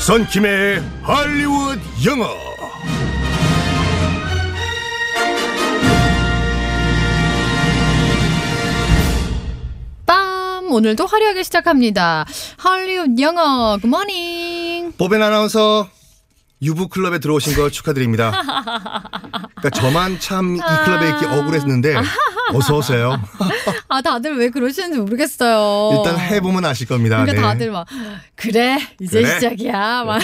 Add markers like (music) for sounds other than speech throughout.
선킴의 할리우드 영어. 빰! 오늘도 화려하게 시작합니다. 할리우드 영어, 굿모닝! 보벤 아나운서 유부 클럽에 들어오신 거 축하드립니다. (laughs) 그러니까 저만 참 이 클럽에 이렇게 억울했는데 어서 오세요. (laughs) 아, 다들 왜 그러시는지 모르겠어요. 일단 해보면 아실 겁니다. 그러니까 네. 다들 막, 그래, 이제 그래. 시작이야. 막,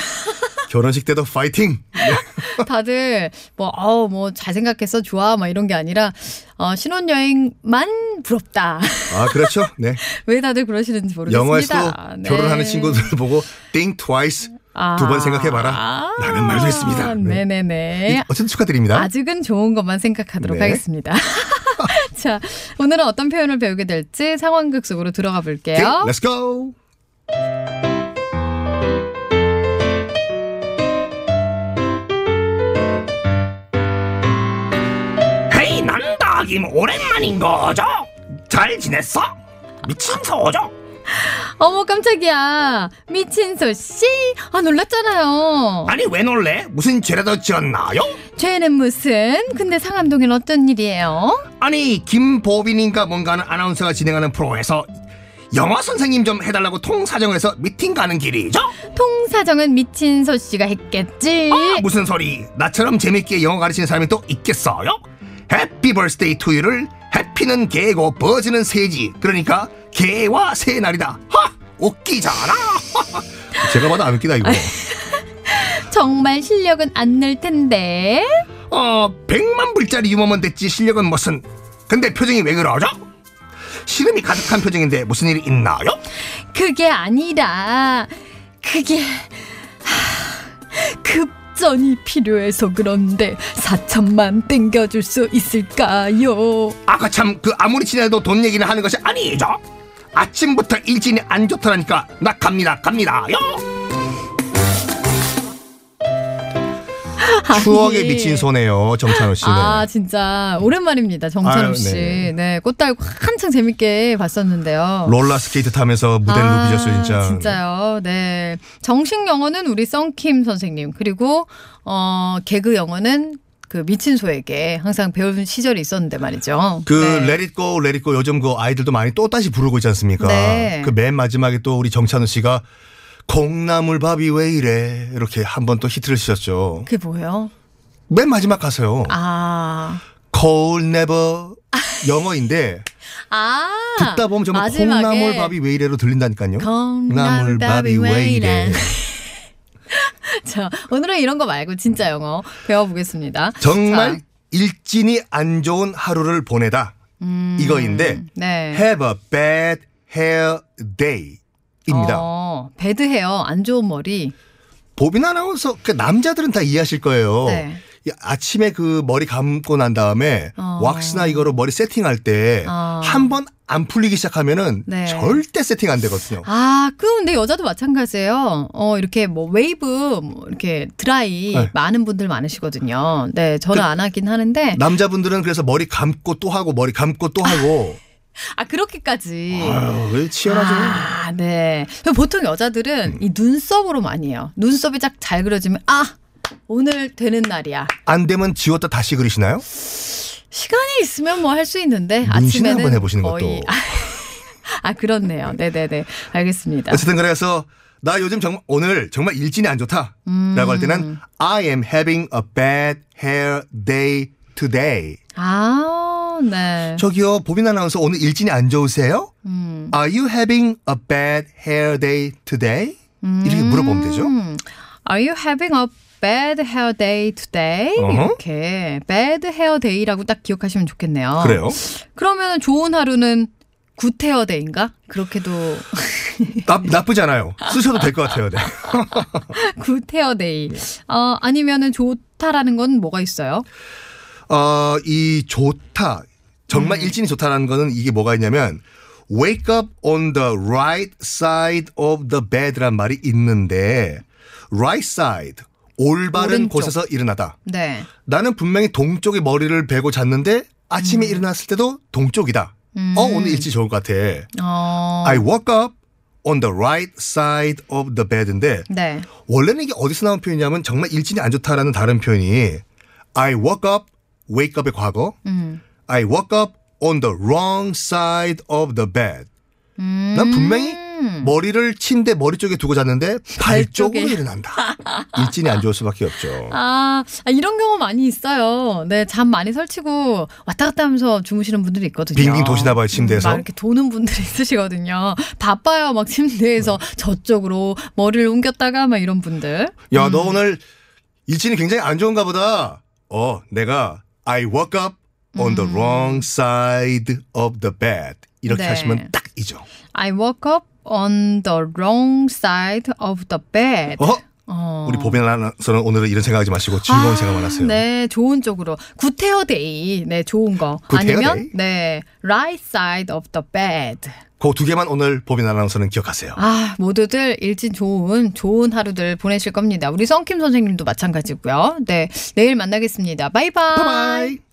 결혼식 때도 파이팅. (laughs) 다들 뭐, 어우, 뭐, 잘 생각했어, 좋아, 막 이런 게 아니라, 어, 신혼여행만 부럽다. 아 그렇죠. 네. (laughs) 왜 다들 그러시는지 모르겠습니다. 영화에서도 네. 결혼하는 친구들 보고 think twice 아. 두번 생각해봐라 라는 말도 있습니다. 네. 네네네. 어쨌든 축하드립니다. 아직은 좋은 것만 생각하도록 네. 하겠습니다. (laughs) 자, 오늘은 어떤 표현을 배우게 될지 상황극 속으로 들어가 볼게요. let's go. 헤이 남다김 오랜만인 거죠? 잘 지냈어? 미친 소죠? (laughs) 어머 깜짝이야. 미친 소 씨. 아 놀랐잖아요. 아니 왜 놀래? 무슨 죄라도 지었나요? 죄는 무슨? 근데 상암동엔 어떤 일이에요? 아니 김보민인가 뭔가 하는 아나운서가 진행하는 프로에서 영어 선생님 좀 해달라고 통사정해서 미팅 가는 길이죠? 통사정은 미친 소 씨가 했겠지. 아, 무슨 소리 나처럼 재밌게 영어 가르치는 사람이 또 있겠어요? Happy Birthday to You를 happy는 개고 버즈는 새지 그러니까 개와 새 날이다 하! 웃기잖아 (laughs) 제가 봐도 안 웃기다 이거. (laughs) 정말 실력은 안 늘 텐데. 어, 100만 불짜리 유머면 됐지 실력은 무슨 근데 표정이 왜 그러죠? 시름이 가득한 표정인데 무슨 일이 있나요? 그게 아니라 그게 하, 급전이 필요해서 그런데 4천만 땡겨줄 수 있을까요? 아까 참 그 아무리 친해도 돈 얘기는 하는 것이 아니죠 아침부터 일진이 안 좋더라니까 나 갑니다 갑니다요 추억의 아니. 미친 소네요 정찬우 씨는. 아 진짜 오랜만입니다 정찬우 아유, 씨. 네. 네, 꽃달 한창 재밌게 봤었는데요. 롤러 스케이트 타면서 무대를 아, 누비셨어요 진짜. 진짜요. 네. 정식 영어는 우리 썬킴 선생님 그리고 어 개그 영어는 그 미친 소에게 항상 배운 시절이 있었는데 말이죠. 그 네. Let It Go, Let It Go 요즘 그 아이들도 많이 또 다시 부르고 있지 않습니까? 네. 그 맨 마지막에 또 우리 정찬우 씨가 콩나물 밥이 왜 이래 이렇게 한 번 또 히트를 치셨죠. 그게 뭐예요? 맨 마지막 가서요. 아. Cold Never 영어인데 아. 듣다 보면 정말 마지막에 콩나물 밥이 왜 이래로 들린다니까요. 콩나물 밥이 왜 이래. 자, 오늘은 이런 거 말고 진짜 영어 배워보겠습니다. 정말 자, 일진이 안 좋은 하루를 보내다 이거인데 네. Have a bad hair day 입니다. 어, bad hair, 안 좋은 머리. 보빈 아나운서 그 남자들은 다 이해하실 거예요. 네. 이 아침에 그 머리 감고 난 다음에 어. 왁스나 이거로 머리 세팅할 때 어. 한번안 풀리기 시작하면은 네. 절대 세팅 안 되거든요. 아, 그 근데 여자도 마찬가지예요. 어, 이렇게 뭐 웨이브 뭐 이렇게 드라이 네. 많은 분들 많으시거든요. 네, 저는 그 안 하긴 하는데 남자분들은 그래서 머리 감고 또 하고 머리 감고 또 하고 아, 그렇게까지 아유, 왜 치열하죠? 아, 네. 보통 여자들은 음. 이 눈썹으로 많이 해요. 눈썹이 딱잘 그려지면 아 오늘 되는 날이야. 안 되면 지웠다 다시 그리시나요? 시간이 있으면 뭐 할 수 있는데 문신 아침에는 한번 해보시는 거의 것도. (laughs) 아 그렇네요. 네네네 알겠습니다. 어쨌든 그래서 나 요즘 정말 오늘 정말 일진이 안 좋다라고 음. 할 때는 I am having a bad hair day today. 아 네. 저기요 보빈 아나운서 오늘 일진이 안 좋으세요? 음. Are you having a bad hair day today? 이렇게 물어보면 되죠. 음. Are you having a bad hair day today? 어허. 이렇게 bad hair day라고 딱 기억하시면 좋겠네요. 그래요? 그러면 좋은 하루는 good hair day인가? 그렇게도 (laughs) 나, 나쁘지 않아요. 쓰셔도 될 것 같아요. 네. (laughs) good hair day. 어, 아니면은 좋다라는 건 뭐가 있어요? 어, 이 좋다. 음. 정말 일진이 좋다라는 거는 이게 뭐가 있냐면 wake up on the right side of the bed란 말이 있는데 right side 올바른 오른쪽. 곳에서 일어나다. 네. 나는 분명히 동쪽에 머리를 베고 잤는데 아침에 일어났을 때도 동쪽이다. 어 오늘 일찍 좋을 것 같아. 어. I woke up on the right side of the bed인데 네. 원래는 이게 어디서 나온 표현이냐면 정말 일진이 안 좋다라는 다른 표현이 I woke up, wake up의 과거. 음. I woke up on the wrong side of the bed. 난 분명히 머리를 침대 머리 쪽에 두고 잤는데 발 쪽으로. 일어난다. 일진이 안 좋을 수밖에 없죠. (laughs) 아, 아, 이런 경우 많이 있어요. 네, 잠 많이 설치고 왔다 갔다 하면서 주무시는 분들이 있거든요. 빙빙 도시나 봐요, 침대에서. 막 이렇게 도는 분들이 (laughs) 있으시거든요. 바빠요, 막 침대에서 네. 저쪽으로 머리를 옮겼다가 막 이런 분들. 야, 너 오늘 일진이 굉장히 안 좋은가 보다. 어, 내가 I woke up on the wrong side of the bed. 이렇게 네. 하시면 딱이죠. I woke up on the wrong side of the bed. 어? 어. 우리 보빈 아나운서는 오늘은 이런 생각하지 마시고 즐거운 아, 생각만 하세요. 네, 좋은 쪽으로. good hair day. 네, 좋은 거. 아니면 day? 네, right side of the bed. 그 두 개만 오늘 보빈 아나운서는 기억하세요. 아, 모두들 일진 좋은 좋은 하루들 보내실 겁니다. 우리 썬킴 선생님도 마찬가지고요. 네, 내일 만나겠습니다. 바이바이. 바이바이.